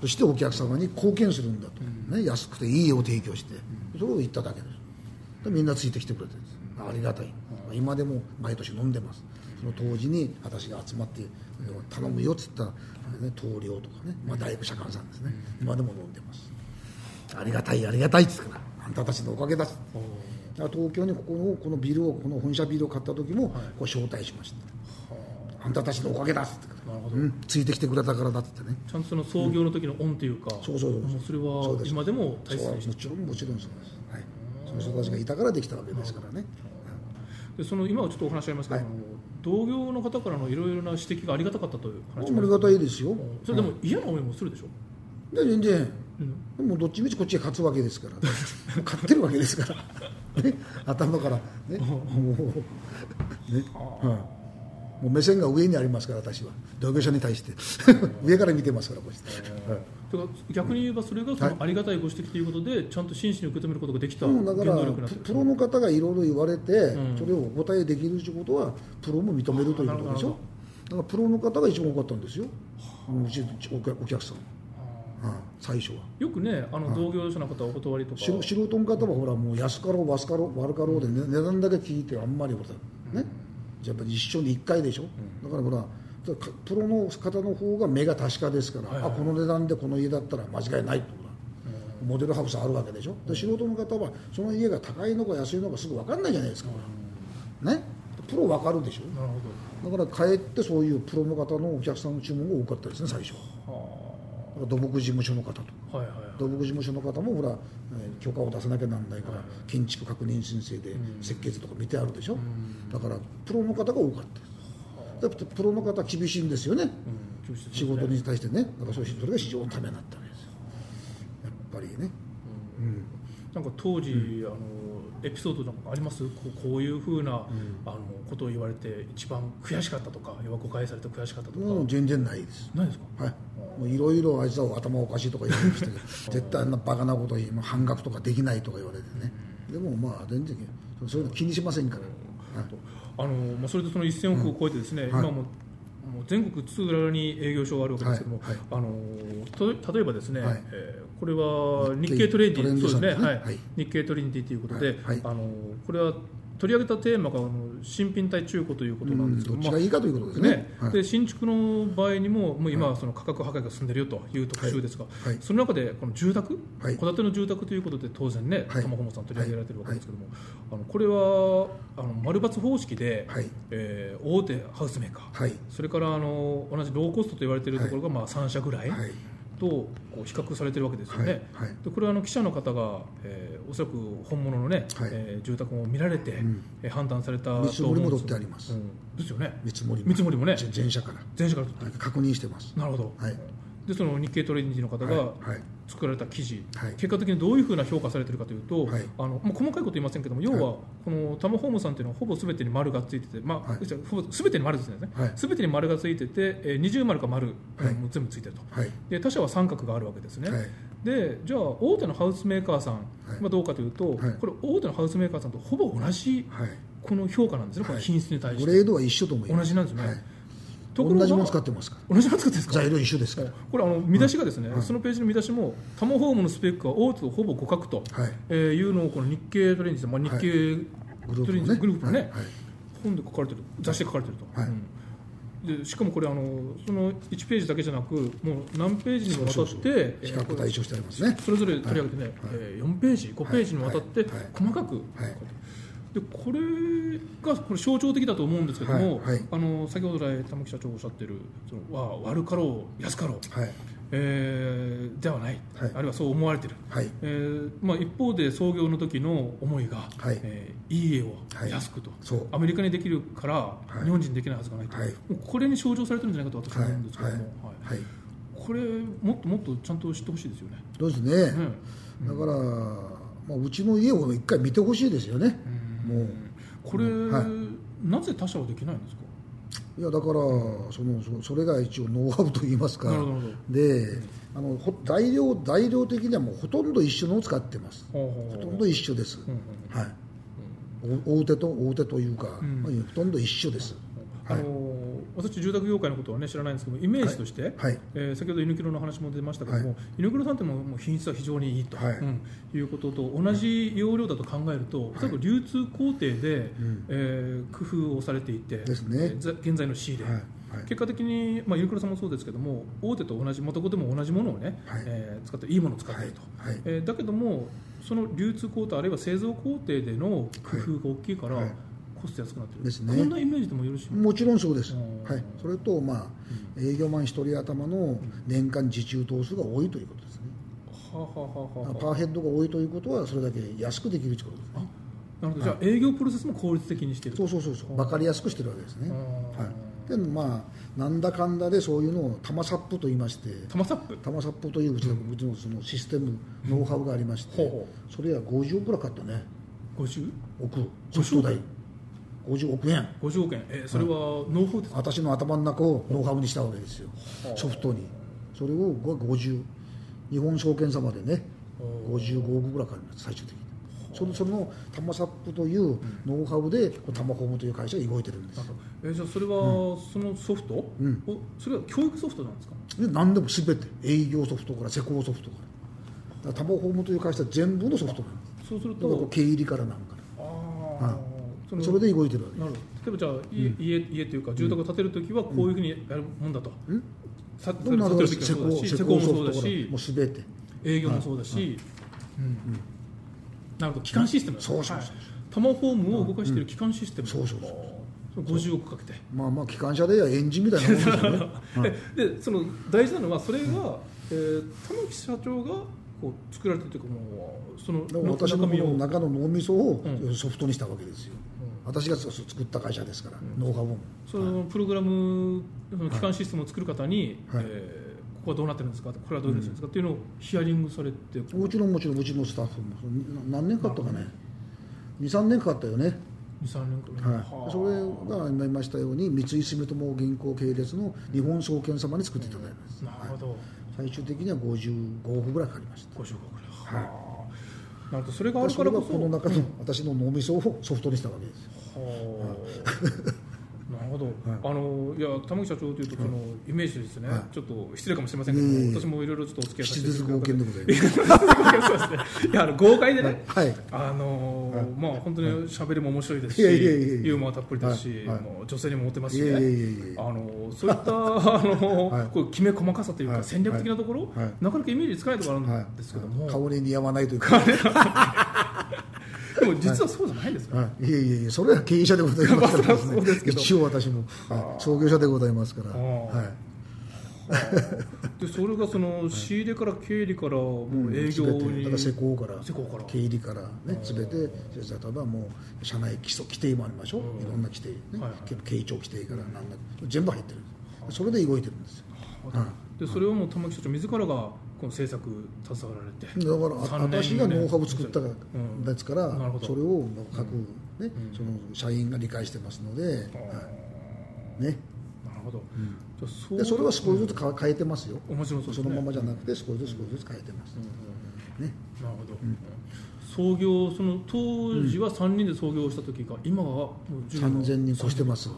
そしてお客様に貢献するんだと、ね、安くていい絵を提供してそれを言っただけです。でみんなついてきてくれてありがたい。今でも毎年飲んでますその当時に私が集まって頼むよっつった、ね、棟梁とかね、まあ、大工社官さんですね。今でも飲んでます。ありがたいありがたいっつっらあんたたちのおかげだっつって東京にここのこのビルをこの本社ビルを買った時もこう招待しました、あ。んたたちのおかげだっつってなるほど、うん、ついてきてくれたからだっつってね。ちゃんとその創業の時の恩というか、そうそうそうもうそれは今でも大切にして。もちろんもちろんそうです、はい、その人たちがいたからできたわけですからね、でその今はちょっとお話ありますけど、はい同業の方からのいろいろな指摘がありがたかったという話ありがたいですよ、それでも嫌な思いもするでしょ、で全然。うん。もうどっちみちこっちが勝つわけですから。勝ってるわけですから、ね、頭から。ね。もう。ね、はい。もう目線が上にありますから私は。同業者に対して。上から見てますからこうして、はい逆に言えばそれがそのありがたいご指摘ということでちゃんと真摯に受け止めることができたうん、だから原動力になってる。ププロの方がいろいろ言われて、うん。それをお答えできるということはプロも認めるということでしょ？だからプロの方が一番多かったんですよ。うちお客お客さん、うん最初は。よくねあの同業者の方はお断りとか。素素人の方はほらもう安かろう安かろう悪かろうで、ね値段だけ聞いてあんまりほらね？じゃあやっぱり一緒に1回でしょ、だからほらかプロの方の方が目が確かですから、はいはい。あこの値段でこの家だったら間違いないとモデルハウスあるわけでしょ？で素人の方はその家が高いのか安いのかすぐ分かんないじゃないですか、ね？プロ分かるでしょ？なるほだからかえってそういうプロの方のお客さんの注文が多かったですね最初土木事務所の方と。はいはいはい。土木事務所の方もほら、えー許可を出さなきゃなんないから、建築確認申請で設計図とか見てあるでしょ、だからプロの方が多かったですだってプロの方は厳しいんですよね。うん。仕事に対してね。だからそれが非常にためになったわけですよ。やっぱりね。なんか当時、あのエピソードなんかあります？こうこういうふうな、あのことを言われて一番悔しかったとか要は誤解されて悔しかったとか、もう全然ないです。ないですか？はい。もういろいろあいつは頭おかしいとか言われましたけど絶対あんなバカなこと言う半額とかできないとか言われてね。でもまあ全然そういうの気にしませんから、はいあのまあ、それでその1000億を超えてですね、今ももう全国津々浦々に営業所があるわけですけども、はい。はい。あのと例えばですね、はい。えーこれは日日経経トレンディンディそうですね、はい。はい。日経トレンディということで、はい。はい。あのこれは取り上げたテーマがあの新品対中古ということなんですけども、どっちがいいかということですね。ね。はい。で新築の場合にももう今はその価格破壊が進んでいるよという特集ですが、はい。はい。その中でこの住宅戸、はい。建ての住宅ということで当然ね、はい。タマホモさん取り上げられているわけですけども、あのこれはあの丸抜方式で、はい。えー大手ハウスメーカー、はい。それからあの同じローコストと言われているところがまあ3社ぐらい。はいとこう比較されてるわけですよね、はいはい。でこれはあの記者の方が、えーおそらく本物の、ねはい。えー住宅を見られて、ん。えー判断されたと見積もりも取ってあります。うん。ですよね。見積もり見積もりもね。ぜ全社から。全社から確認してます。なるほど、はい。でその日経トレンディの方がはい。はい作られた記事、はい。結果的にどういうふうな評価されているかというと、はい。あのもう細かいこと言いませんけども要は、このタマホームさんというのはほぼすべてに丸がついてて、まあはい。ほぼすべてに丸ですね。はい。すべ、てに丸がついてて、えー二重丸か丸、はい。うん全部ついてると。はい。で他社は三角があるわけですね、はい。でじゃあ大手のハウスメーカーさんはどうかというと、はい。これ大手のハウスメーカーさんとほぼ同じはい。この評価なんですね、このはい。品質に対して、グレードは一緒と思います。同じなんですね同じもの使ってますから。同じもの使ってるんですか？材料一緒ですから。これあの見出しがですね、はい。そのページの見出しもタモホームのスペックは大手とほぼ互角と、はい。えーいうのをこの日経トレンディさん、まあ、日経トレンディグループのね、はい。はい。本で書かれてる雑誌で書かれてると、はい。うん。でしかもこれあのその1ページだけじゃなくもう何ページにもわたって比較対象してありますね。それぞれ取り上げてね、えー4ページ5ページにわたってはい。はい。細かく、はいでこれがこれ象徴的だと思うんですけども、はいはい。あの先ほど来玉木社長がおっしゃってるそのわ悪かろう安かろう、はい。えーではない、はい。あるいはそう思われてる、はい。えーまあ、一方で創業の時の思いが、はい。えーいい家をはい。安くと、そう。アメリカにできるからい。日本人にできないはずがないと、はい。もうこれに象徴されてるんじゃないかと私ははい。思うんですけども、はい。はい。これもっともっとちゃんと知ってほしいですよね。そうですね。ねだから、まあ、うちの家を一回見てほしいですよねもうこれ、はなぜ他社はできないんですか？いやだからそのそそれが一応ノウハウといいますか。であのほ材料材料的にはもうほとんど一緒のを使ってます。ほとんど一緒です、うんうんはい。お大手と大手というか、ん。まあほとんど一緒です。あのー私、住宅業界のことは、ね、知らないんですけどイメージとして、はい。えー先ほど犬黒の話も出ましたけども、はい。さんってもう品質は非常にいいと、はい。うんいうことと同じ容量だと考えると、例えば流通工程で、ん。えー工夫をされていて、現在の仕入れ、はい。はい。結果的に、まあ、犬黒さんもそうですけども大手と同じ元々でも同じものをね、はい。えー使っていいものを使っていると、はい。はい。えーだけどもその流通工程あるいは製造工程での工夫が大きいから、はいコスト安くなってる。ですね。こんなイメージでもよろしいもちろんそうです、うん。はい、それと、まあ営業マン一人頭の年間受注頭数が多いということですね、はあはあはあはあパーヘッドが多いということはそれだけ安くできるということですね。なるほど、じゃあ営業プロセスも効率的にしているそうそうそうそう。分かりやすくしてるわけですね、はい、でもまあなんだかんだでそういうのをタマサップと言いまして。タマサップ？タマサップといううちの,、うちのそのシステムノウハウがありまして、ほうほそれは50億ぐらいかかったね。50億。ソフト代50億円。50億円。えそれはノウハウですか、私の頭の中をノウハウにしたわけですよ。はあソフトに。それを50日本証券様でね55億ぐらいかかります最終的に。そのそのタマサップというノウハウでタマホームという会社が動いてるんです。えじゃあそれは、そのソフト、うん。おそれは教育ソフトなんですか？で何でも全て。営業ソフトから施工ソフトから。タマホームという会社は全部のソフトなんです。そうすると経理からなんかあはあ、そのそれで動いてるわけ。なるほど。例えばじゃあ家,、家家というか住宅を建てるときはこういうふうにやるもんだと、ん。さどんな建てる時もそうだし施施工もそうだしもう全て。営業もそうだし、うんなるほど基幹システム。そうそうそう。はい。タマホームを動かしている基幹システム、そうそうそう。そう50億かけて、まあまあ機関車ではエンジンみたいなもんですよね。ででその大事なのはそれが、えー玉木社長がこう作られてるというかもうその私のこ中の中の脳みそをうソフトにしたわけですよ、私がそうそう作った会社ですから、ノウハウもそのプログラムその基幹システムを作る方に、はい。えーここはどうなってるんですかこれはどういうふうにするんですか、っていうのをヒアリングされてもちろんもちろんうちのスタッフも何年かかったかね23年かかったよね、23年くらい、はい、それが今言いましたように三井住友銀行系列の日本証券様に作っていただいたんです、なるほど、最終的には55億ぐらいかかりました。55くらい、はい。はあなるほどそれがあるからこそ。がこの中の私の脳みそをソフトにしたわけですよ。はあなるほど、あのいや玉木社長というとその、イメージですね、はい。ちょっと失礼かもしれませんけどえいえ。私もいろいろちょっとお付き合いさせていいますやそうですねいやあの豪快でね、はい。あのーまあ本当に喋りも面白いですし、ユーモアたっぷりですし、はい。はい。もう女性にもモテますしね。あのそういったあの、はい。こうきめ細かさというか、はい。戦略的なところ、はい。なかなかイメージつかないところあるはんですけども、い、顔に似合わないというか、でも実はそうじゃないんですよ、はい、い。えいえいえそれは経営者でございますから まあそうですけど。一応私も、はい、創業者でございますから、はい、でそれがその仕入れから経理からもう営業に、全て。だから施工から施工から。経理からねすべて。例えばもう社内基礎規定もありましょう、うん。いろんな規定、ね。はいはい。経長規定からなんだ全部入ってるそれで動いてるんですよ。でそれをもう玉木社長自らがこの制作携わられて。だから私がノウハウを作ったうん。ですから、なるほど。それを各、ねその社員が理解してますので、はい。ね、なるほど、うでそれは少しずつか変えてますよ、もちろんそうですね。そのままじゃなくて少しずつ少しずつ変えてます、ね、なるほど、創業その当時は3人で創業した時が今はもう10 3000人越してます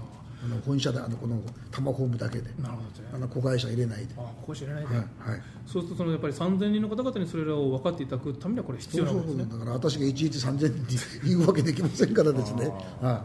あの本社であのこのタマホームだけで。なるほどね。あの子会社入れないで、あここ知らないで、はいはい、そうするとそのやっぱり3000人の方々にそれらを分かっていただくためにはこれ必そうそう要なわけですねそうだから私がいちいち3000人に言うわけできませんからですねは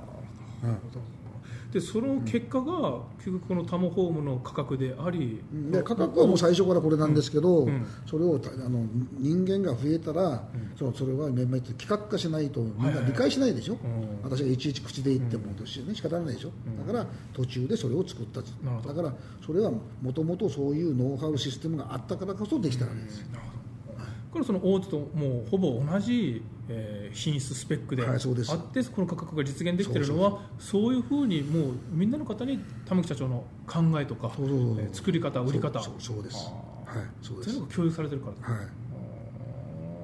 でその結果が結局このタモホームの価格であり、いで価格はもう最初からこれなんですけど、うん。それをたあの人間が増えたら、そのそれはめめ企画化しないとみんな理解しないでしょ、うん。私がいちいち口で言ってもですよね。仕方ないでしょ、だから途中でそれを作っただからそれはもともとそういうノウハウシステムがあったからこそできたわけですよ、なるほどこれその大手ともうほぼ同じ、えー品質スペックであはいって、そうです。この価格が実現できているのはそういうふうにもうみんなの方に玉木社長の考えとか作り方売り方。そうです。あはいそうです。全部共有されてるから。はい。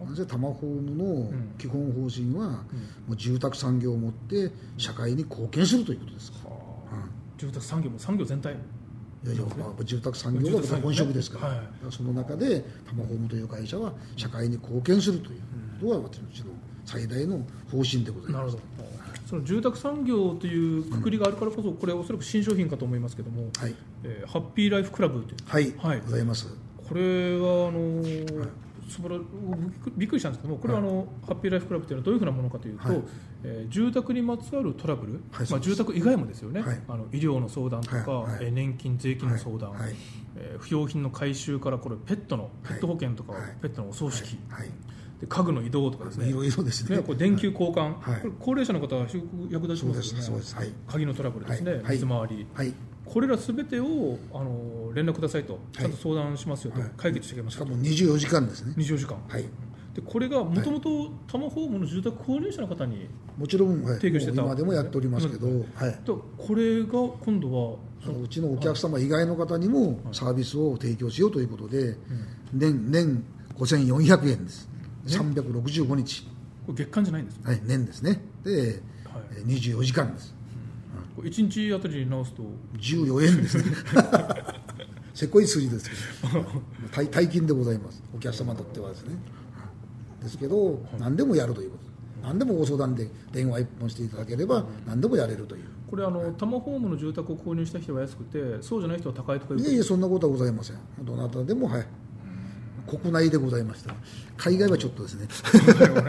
なぜタマホームのん基本方針は、もう住宅産業を持って社会に貢献するということですか。ら、住宅産業も産業全体いやいや、まあ、住宅産業が住宅産業ね本職ですから,、はい。その中でタマホームという会社は社会に貢献するということが私の最大の方針でございます。なるほど。その住宅産業というくくりがあるからこそ、これおそらく新商品かと思いますけども、はい。えーハッピーライフクラブという。はい、はい。ございます。これはあの素晴らびっくりしたんですけどもこれはあの、ハッピーライフクラブというのはどういうふうなものかというと、はい。えー住宅にまつわるトラブル、まあ、はいそうです。住宅以外もですよね、はい。あの医療の相談とか、はい。年金、税金の相談、はい。はい。えー不要品の回収からこれペットのペット保険とか、はい。ペットのお葬式、はい。で家具の移動とかですね。い。ろいろですね。ね、これ電球交換、はい。これ高齢者の方は役立ちますよね。そうです。そうです。はい。鍵のトラブルですね、はい。はい。水回り、はいこれらすべてをあの連絡くださいと、ちゃんと相談しますよと、はい。解決していきますよと、しかも24時間ですね。24時間、はい。でこれがもともとタマホームの住宅購入者の方に、もちろん、はい、提供してた。今でもやっておりますけど、はい、とこれが今度はそのうちのお客様以外の方にもサービスを提供しようということで、年年5400円です、365日、これ月間じゃないんですよ、はい、年ですね、で、はい。えー24時間です、これ1日あたりに直すと、14円ですね、せこい数字ですけど、大大金でございます、お客様にとってはですね。ですけど、何でもやるということ、何でもご相談で電話一本していただければ、何でもやれるという。これあの、タマホームの住宅を購入した人は安くて、そうじゃない人は高いとかいえいえ、そんなことはございません。どなたでも、はい。国内でございました。海外はちょっとですね。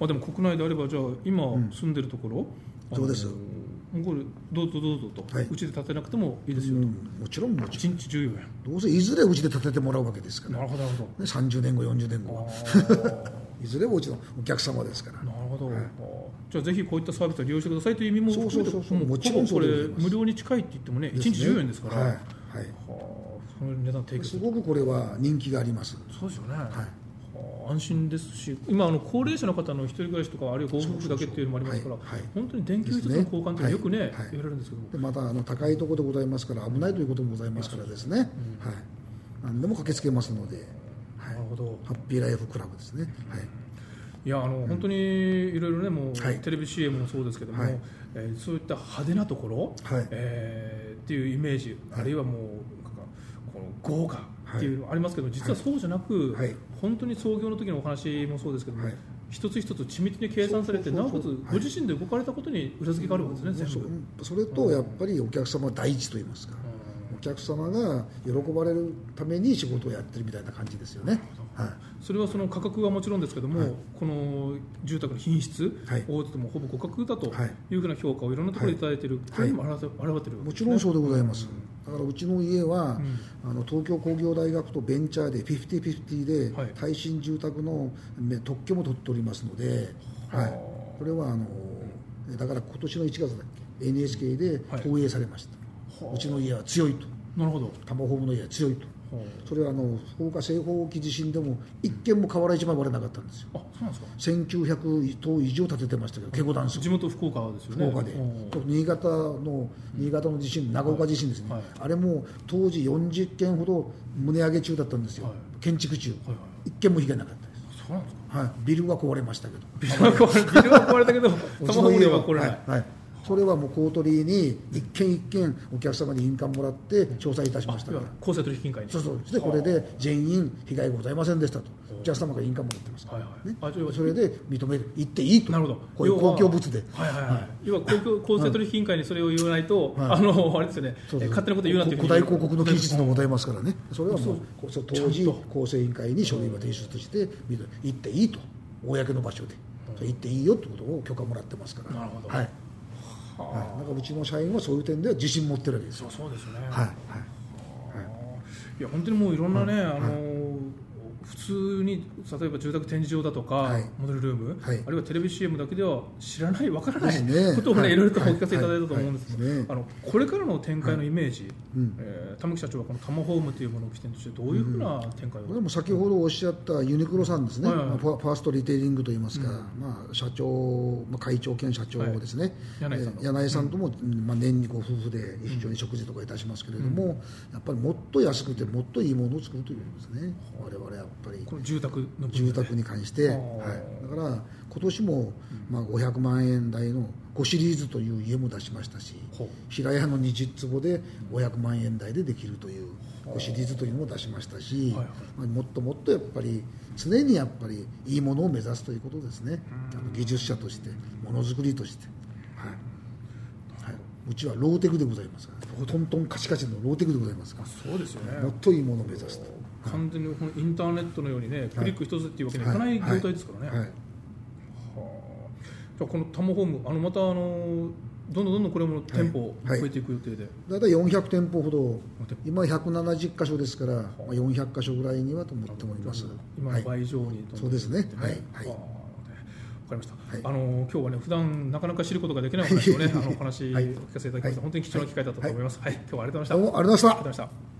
まあ、でも国内であれば、じゃあ、今住んでるところ、そうですあのこれどうぞどうぞと、はいうちで建てなくてもいいですよと、うんもちろん、もちろん。1日14円、どうせいずれうちで建ててもらうわけですから。ね、なるほど、なるほど。30年後、40年後は。あ いずれもうちのお客様ですからー。なるほど、あーじゃあぜひこういったサービスを利用してくださいという意味も含めてそうそうそうそうもちろんこれ無料に近いって言ってもね1ですね日14円ですから、はい。はい。はあその値段提供すごくこれは人気があります。そうですよね、はい。はあ安心ですし今あの高齢者の方の一人暮らしとかあるいはご夫婦だけっていうのもありますから本当に電球一つの交換ってよくね言われるんですけどまたあの高いところでございますから危ないということもございますからですね、はい、何でも駆けつけますので、は、ないるほど。ハッピーライフクラブですね、はい、いやあの、本当にいろいろねもう、はい。テレビ CM もそうですけども、はい。えーそういった派手なところ、はい。えーっていうイメージ、あるいはもう豪華っていうのありますけど、実はそうじゃなく、はい。本当に創業の時のお話もそうですけども、はい。一つ一つ緻密に計算されてなおかつご自身で動かれたことに裏付けがあるわけですね、全部。それとやっぱりお客様第一と言いますか、お客様が喜ばれるために仕事をやってるみたいな感じですよね、はい、それはその価格はもちろんですけども、はい、この住宅の品質、はい、大手ともほぼ互角だとい。うふうな評価をいろんなところでいただいている、はい、はい、表れてる、ね、もちろんそうでございます、だからうちの家は、うん、あの東京工業大学とベンチャーで50-50で、耐震住宅の特許も取っておりますので、はい、これはあのだから今年の1月だっけ NHK で放映されました、うちの家は強いと。なるほど。タマホームの家は強いとそれはあの放火西方沖地震でも一件も瓦一枚割れなかったんですよ、あそうなんですか。1900棟以上建ててましたけど、ケゴダンス地元福岡ですよね。福岡で、新潟の新潟の地震、長岡地震ですね、はい、あれも当時40件ほど棟上げ中だったんですよ、はい、建築中、はいはい、一件も被害なかったです。そうなんですか。はい、ビルは壊れましたけど。ビルは壊れたけど 玉ホームは壊れない、はい。はいそれはもう公取に一件一件お客様に印鑑もらって調査いたしましたから。公正取引委員会に。そうそう。でこれで全員被害ございませんでしたと。お客様が印鑑もらってますから、はいはい。ね、それで認める。言っていいと。なるほど。こういう公共物で、はいはいはい、要は公共公正取引委員会にそれを言わないと、はい、あのあれですよね。そうそう。勝手なこと言うなって古代広告の記述のございますからね。それはもう当時公正委員会に書類は提出して言っていいと。公の場所で。言っていいよってことを許可もらってますから。なるほど、はいはい、なんかうちの社員はそういう点では自信持ってるわけですよ。そうですよね。はい、はい、い。や本当にもういろんなね、あの普通に例えば住宅展示場だとか、はい、モデルルーム、はい、あるいはテレビ CM だけでは知らないわからない、ね、ことをね、はい、いろいろとお聞かせいただいたと思うんですけど、あのこれからの展開のイメージ、うん、えー、玉木社長はこのタマホームというものを起点としてどういうふうな展開を、うん、でも先ほどおっしゃったユニクロさんですね、はいはいはい、ファーストリテイリングといいますか、うん、まあ、社長、まあ、会長兼社長ですね、はい、柳井さんとも、まあ、年にこう夫婦で一緒に食事とかいたしますけれども、やっぱりもっと安くてもっといいものを作るということですね。我々やっぱり。この住宅の住宅に関して、はい、だから今年もまあ500万円台の5シリーズという家も出しましたし平屋の20坪で500万円台でできるという5シリーズというのも出しましたし、まあ、もっともっとやっぱり常にやっぱりいいものを目指すということですね。技術者としてものづくりとして、はいはい、うちはローテクでございますからトントンカチカチのローテクでございますから。そうですよね。もっといいものを目指すと。完全にインターネットのようにね、クリック一つっていうわけにいかない業態ですからね。はい。じゃあこのタモホームあのまたあのどんどんどんどんこれも店舗増えていく予定で、大体400店舗ほど今170箇所ですから、まあ、400箇所ぐらいにはと思っております。今の倍以上に、そうですね。はい、はい。わかりました、はい、あの今日はね普段なかなか知ることができない話をねあのお話お聞かせいただきました、本当に貴重な機会だったと思います、はい。今日はありがとうございました。ありがとうございました